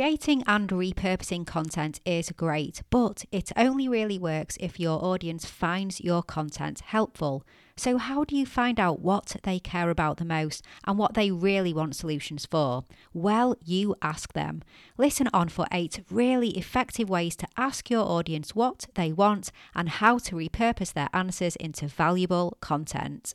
Creating and repurposing content is great, but it only really works if your audience finds your content helpful. So, how do you find out what they care about the most and what they really want solutions for? Well, you ask them. Listen on for eight really effective ways to ask your audience what they want and how to repurpose their answers into valuable content.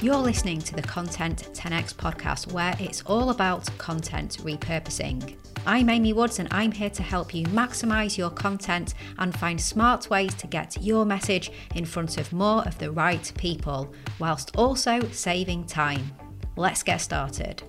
You're listening to the Content 10x podcast, where it's all about content repurposing. I'm Amy Woods, and I'm here to help you maximize your content and find smart ways to get your message in front of more of the right people, whilst also saving time. Let's get started.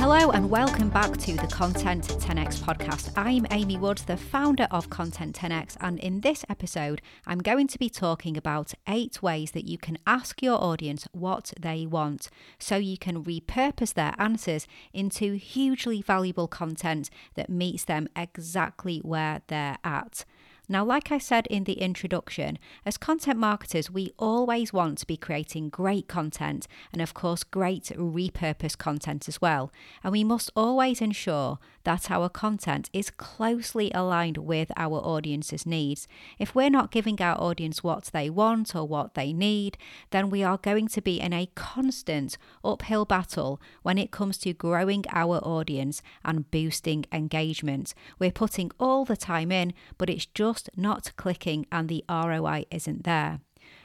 Hello and welcome back to the Content 10x podcast. I'm Amy Woods, the founder of Content 10x, and in this episode, I'm going to be talking about eight ways that you can ask your audience what they want so you can repurpose their answers into hugely valuable content that meets them exactly where they're at. Now, like I said in the introduction, as content marketers, we always want to be creating great content and, of course, great repurposed content as well. And we must always ensure that our content is closely aligned with our audience's needs. If we're not giving our audience what they want or what they need, then we are going to be in a constant uphill battle when it comes to growing our audience and boosting engagement. We're putting all the time in, but it's just not clicking and the ROI isn't there.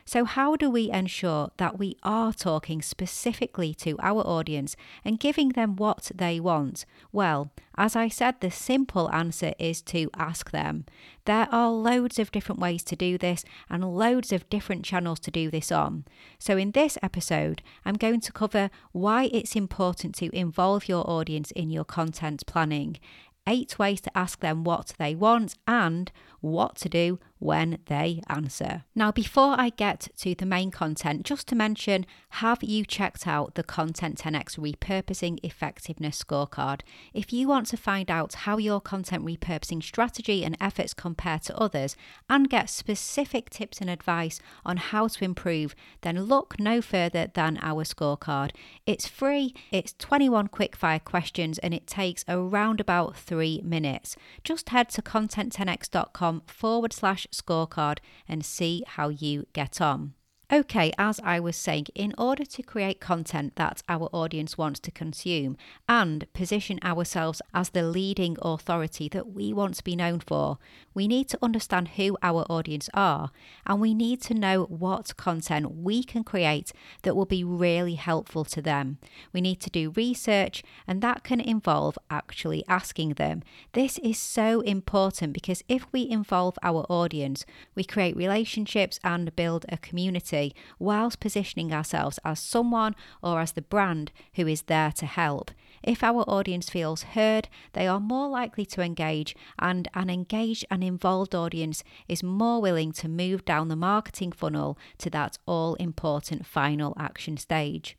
So, how do we ensure that we are talking specifically to our audience and giving them what they want? Well, as I said, the simple answer is to ask them. There are loads of different ways to do this and loads of different channels to do this on. So, in this episode, I'm going to cover why it's important to involve your audience in your content planning eight ways to ask them what they want, and what to do when they answer. Now, before I get to the main content, just to mention have you checked out the Content 10x Repurposing Effectiveness Scorecard? If you want to find out how your content repurposing strategy and efforts compare to others and get specific tips and advice on how to improve, then look no further than our scorecard. It's free, it's 21 quickfire questions, and it takes around about three minutes. Just head to content10x.com forward slash scorecard and see how you get on. Okay, as I was saying, in order to create content that our audience wants to consume and position ourselves as the leading authority that we want to be known for, we need to understand who our audience are and we need to know what content we can create that will be really helpful to them. We need to do research and that can involve actually asking them. This is so important because if we involve our audience, we create relationships and build a community community whilst positioning ourselves as someone or as the brand who is there to help. If our audience feels heard, they are more likely to engage, and an engaged and involved audience is more willing to move down the marketing funnel to that all important final action stage.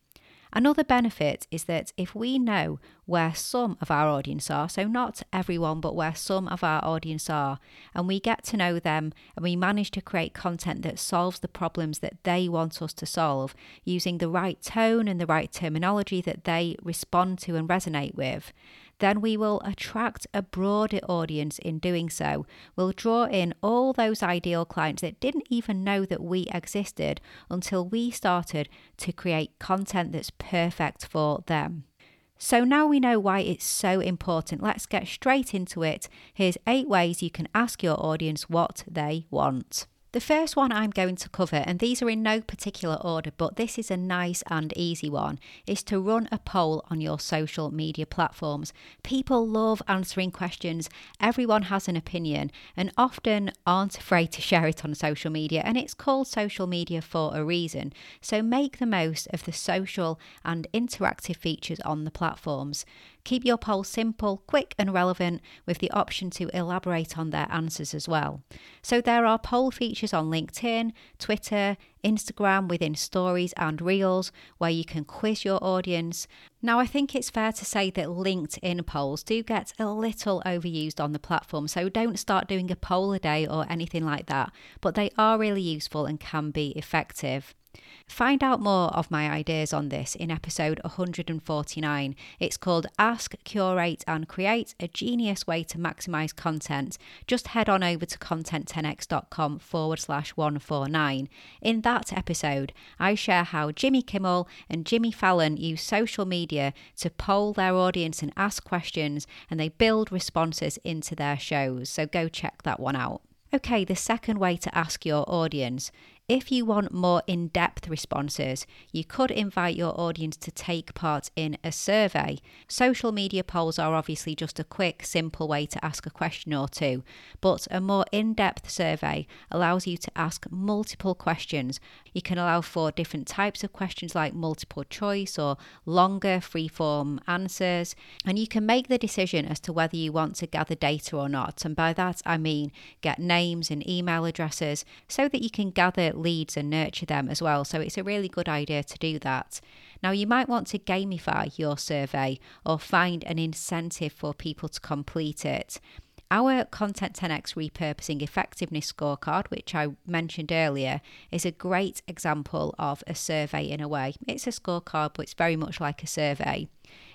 Another benefit is that if we know where some of our audience are, so not everyone, but where some of our audience are, and we get to know them and we manage to create content that solves the problems that they want us to solve using the right tone and the right terminology that they respond to and resonate with, then we will attract a broader audience in doing so. We'll draw in all those ideal clients that didn't even know that we existed until we started to create content that's perfect for them. So now we know why it's so important. Let's get straight into it. Here's eight ways you can ask your audience what they want. The first one I'm going to cover, and these are in no particular order, but this is a nice and easy one, is to run a poll on your social media platforms. People love answering questions, everyone has an opinion, and often aren't afraid to share it on social media, and it's called social media for a reason. So make the most of the social and interactive features on the platforms. Keep your poll simple, quick, and relevant with the option to elaborate on their answers as well. So, there are poll features on LinkedIn, Twitter, Instagram within stories and reels where you can quiz your audience. Now, I think it's fair to say that LinkedIn polls do get a little overused on the platform, so don't start doing a poll a day or anything like that, but they are really useful and can be effective. Find out more of my ideas on this in episode 149. It's called Ask, Curate and Create a Genius Way to Maximize Content. Just head on over to content10x.com forward slash 149. In that episode, I share how Jimmy Kimmel and Jimmy Fallon use social media to poll their audience and ask questions, and they build responses into their shows. So go check that one out. Okay, the second way to ask your audience if you want more in depth responses, you could invite your audience to take part in a survey. Social media polls are obviously just a quick, simple way to ask a question or two, but a more in depth survey allows you to ask multiple questions. You can allow for different types of questions like multiple choice or longer free form answers, and you can make the decision as to whether you want to gather data or not. And by that, I mean get names and email addresses so that you can gather leads and nurture them as well. So it's a really good idea to do that. Now, you might want to gamify your survey or find an incentive for people to complete it. Our Content 10x repurposing effectiveness scorecard, which I mentioned earlier, is a great example of a survey in a way. It's a scorecard, but it's very much like a survey.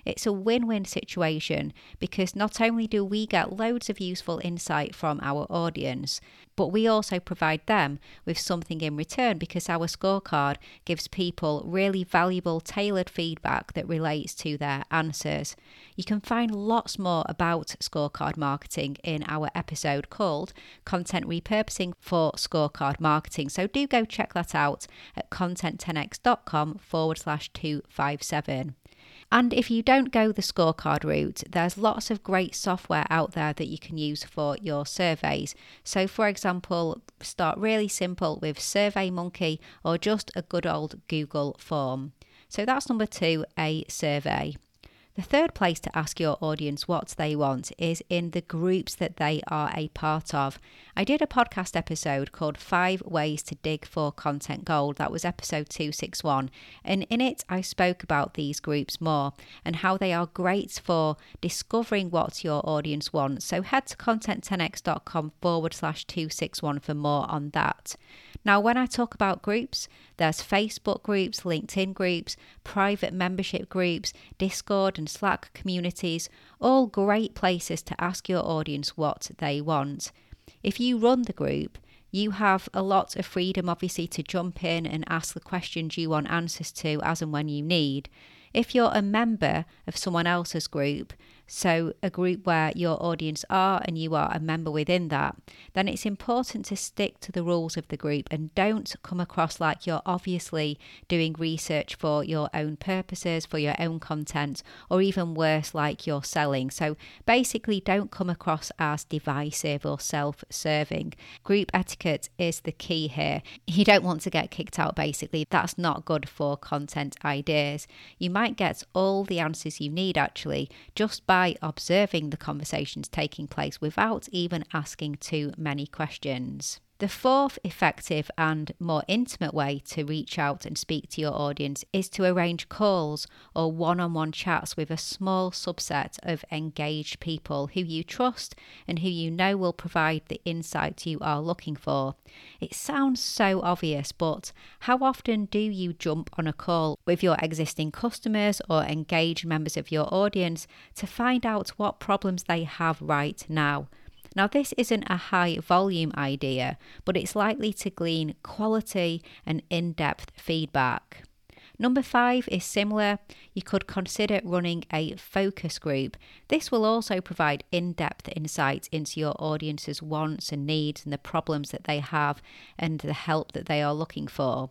It's a win win situation because not only do we get loads of useful insight from our audience, but we also provide them with something in return because our scorecard gives people really valuable tailored feedback that relates to their answers. You can find lots more about scorecard marketing in our episode called Content Repurposing for Scorecard Marketing. So do go check that out at content10x.com forward slash 257. And if you don't go the scorecard route, there's lots of great software out there that you can use for your surveys. So, for example, start really simple with SurveyMonkey or just a good old Google form. So, that's number two a survey. The third place to ask your audience what they want is in the groups that they are a part of. I did a podcast episode called Five Ways to Dig for Content Gold. That was episode 261. And in it, I spoke about these groups more and how they are great for discovering what your audience wants. So head to content10x.com forward slash 261 for more on that. Now, when I talk about groups, there's Facebook groups, LinkedIn groups, private membership groups, Discord and Slack communities, all great places to ask your audience what they want. If you run the group, you have a lot of freedom, obviously, to jump in and ask the questions you want answers to as and when you need. If you're a member of someone else's group, so a group where your audience are and you are a member within that, then it's important to stick to the rules of the group and don't come across like you're obviously doing research for your own purposes, for your own content, or even worse, like you're selling. So basically, don't come across as divisive or self serving. Group etiquette is the key here. You don't want to get kicked out, basically. That's not good for content ideas. You might get all the answers you need actually just by by observing the conversations taking place without even asking too many questions. The fourth effective and more intimate way to reach out and speak to your audience is to arrange calls or one on one chats with a small subset of engaged people who you trust and who you know will provide the insight you are looking for. It sounds so obvious, but how often do you jump on a call with your existing customers or engaged members of your audience to find out what problems they have right now? Now, this isn't a high volume idea, but it's likely to glean quality and in depth feedback. Number five is similar. You could consider running a focus group. This will also provide in depth insight into your audience's wants and needs and the problems that they have and the help that they are looking for.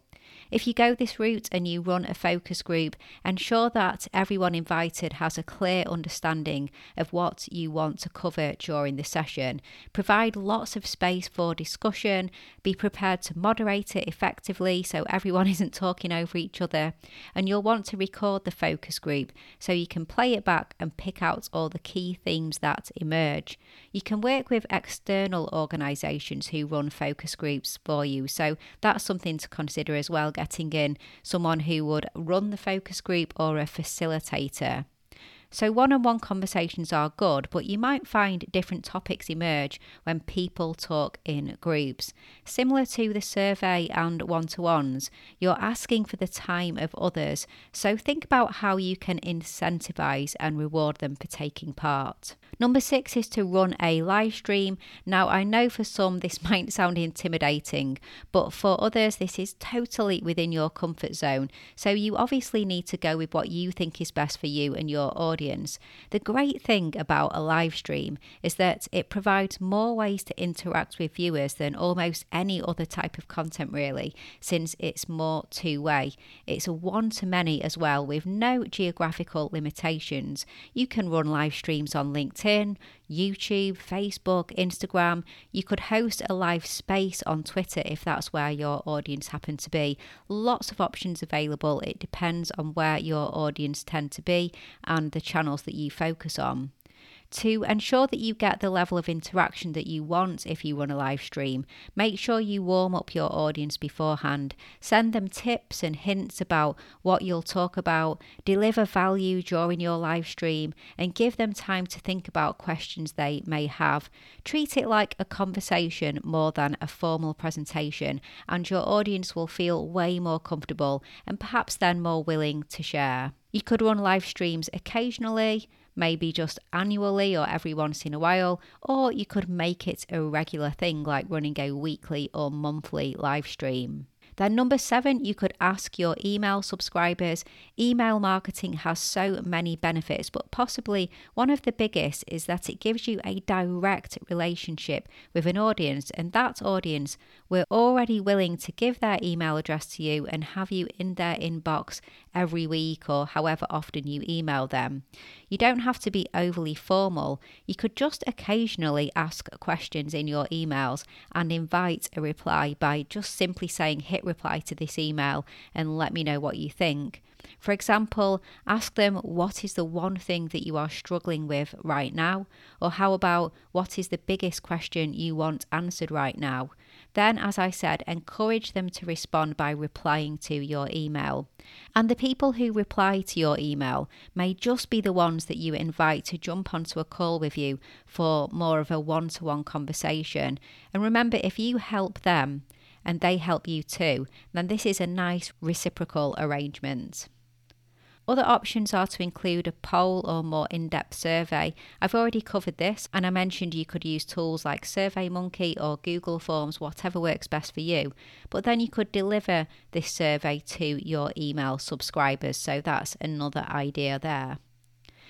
If you go this route and you run a focus group, ensure that everyone invited has a clear understanding of what you want to cover during the session. Provide lots of space for discussion, be prepared to moderate it effectively so everyone isn't talking over each other, and you'll want to record the focus group so you can play it back and pick out all the key themes that emerge. You can work with external organisations who run focus groups for you, so that's something to consider as well getting in someone who would run the focus group or a facilitator. So, one on one conversations are good, but you might find different topics emerge when people talk in groups. Similar to the survey and one to ones, you're asking for the time of others, so think about how you can incentivize and reward them for taking part. Number six is to run a live stream. Now, I know for some this might sound intimidating, but for others, this is totally within your comfort zone. So, you obviously need to go with what you think is best for you and your audience. The great thing about a live stream is that it provides more ways to interact with viewers than almost any other type of content, really, since it's more two way. It's a one to many as well, with no geographical limitations. You can run live streams on LinkedIn. LinkedIn, YouTube, Facebook, Instagram. You could host a live space on Twitter if that's where your audience happen to be. Lots of options available. It depends on where your audience tend to be and the channels that you focus on to ensure that you get the level of interaction that you want if you run a live stream. Make sure you warm up your audience beforehand. Send them tips and hints about what you'll talk about. Deliver value during your live stream and give them time to think about questions they may have. Treat it like a conversation more than a formal presentation, and your audience will feel way more comfortable and perhaps then more willing to share. You could run live streams occasionally maybe just annually or every once in a while, or you could make it a regular thing like running a weekly or monthly live stream. Then, number seven, you could ask your email subscribers. Email marketing has so many benefits, but possibly one of the biggest is that it gives you a direct relationship with an audience, and that audience were already willing to give their email address to you and have you in their inbox every week or however often you email them. You don't have to be overly formal. You could just occasionally ask questions in your emails and invite a reply by just simply saying, hit reply to this email and let me know what you think. For example, ask them what is the one thing that you are struggling with right now, or how about what is the biggest question you want answered right now. Then, as I said, encourage them to respond by replying to your email. And the people who reply to your email may just be the ones that you invite to jump onto a call with you for more of a one to one conversation. And remember, if you help them and they help you too, then this is a nice reciprocal arrangement. Other options are to include a poll or more in depth survey. I've already covered this, and I mentioned you could use tools like SurveyMonkey or Google Forms, whatever works best for you. But then you could deliver this survey to your email subscribers, so that's another idea there.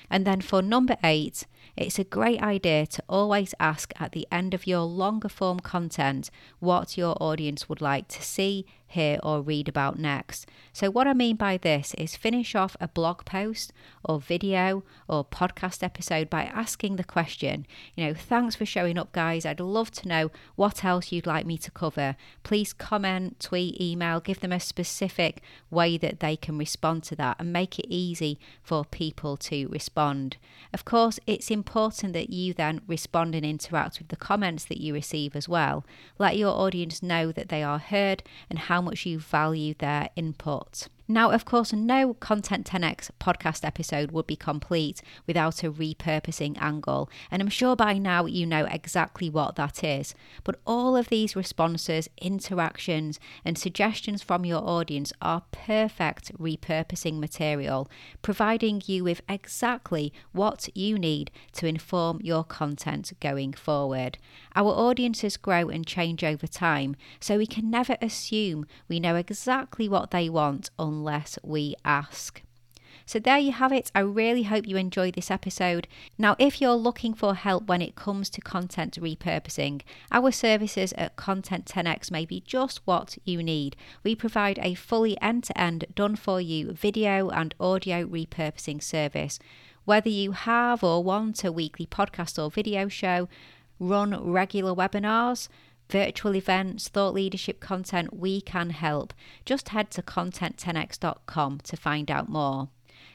And then for number eight, it's a great idea to always ask at the end of your longer form content what your audience would like to see, hear, or read about next. So, what I mean by this is finish off a blog post or video or podcast episode by asking the question, you know, thanks for showing up, guys. I'd love to know what else you'd like me to cover. Please comment, tweet, email, give them a specific way that they can respond to that and make it easy for people to respond. Of course, it's important that you then respond and interact with the comments that you receive as well. Let your audience know that they are heard and how much you value their input. Now, of course, no Content 10x podcast episode would be complete without a repurposing angle, and I'm sure by now you know exactly what that is. But all of these responses, interactions, and suggestions from your audience are perfect repurposing material, providing you with exactly what you need to inform your content going forward. Our audiences grow and change over time, so we can never assume we know exactly what they want unless we ask. So, there you have it. I really hope you enjoyed this episode. Now, if you're looking for help when it comes to content repurposing, our services at Content 10x may be just what you need. We provide a fully end to end, done for you video and audio repurposing service. Whether you have or want a weekly podcast or video show, run regular webinars, virtual events, thought leadership content, we can help. Just head to content10x.com to find out more.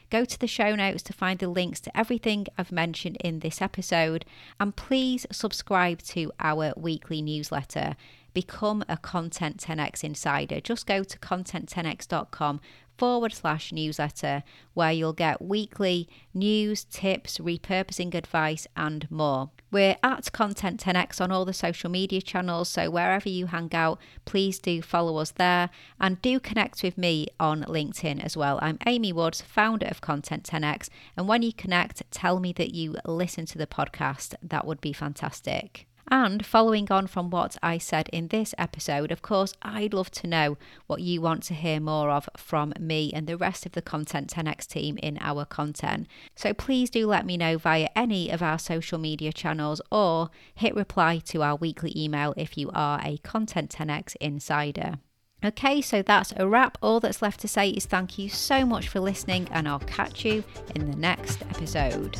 Go to the show notes to find the links to everything I've mentioned in this episode, and please subscribe to our weekly newsletter. Become a Content 10x insider. Just go to content10x.com forward slash newsletter, where you'll get weekly news, tips, repurposing advice, and more. We're at Content 10x on all the social media channels, so wherever you hang out, please do follow us there and do connect with me on LinkedIn as well. I'm Amy Woods, founder of Content 10x, and when you connect, tell me that you listen to the podcast. That would be fantastic. And following on from what I said in this episode, of course, I'd love to know what you want to hear more of from me and the rest of the Content 10x team in our content. So please do let me know via any of our social media channels or hit reply to our weekly email if you are a Content 10x insider. Okay, so that's a wrap. All that's left to say is thank you so much for listening, and I'll catch you in the next episode.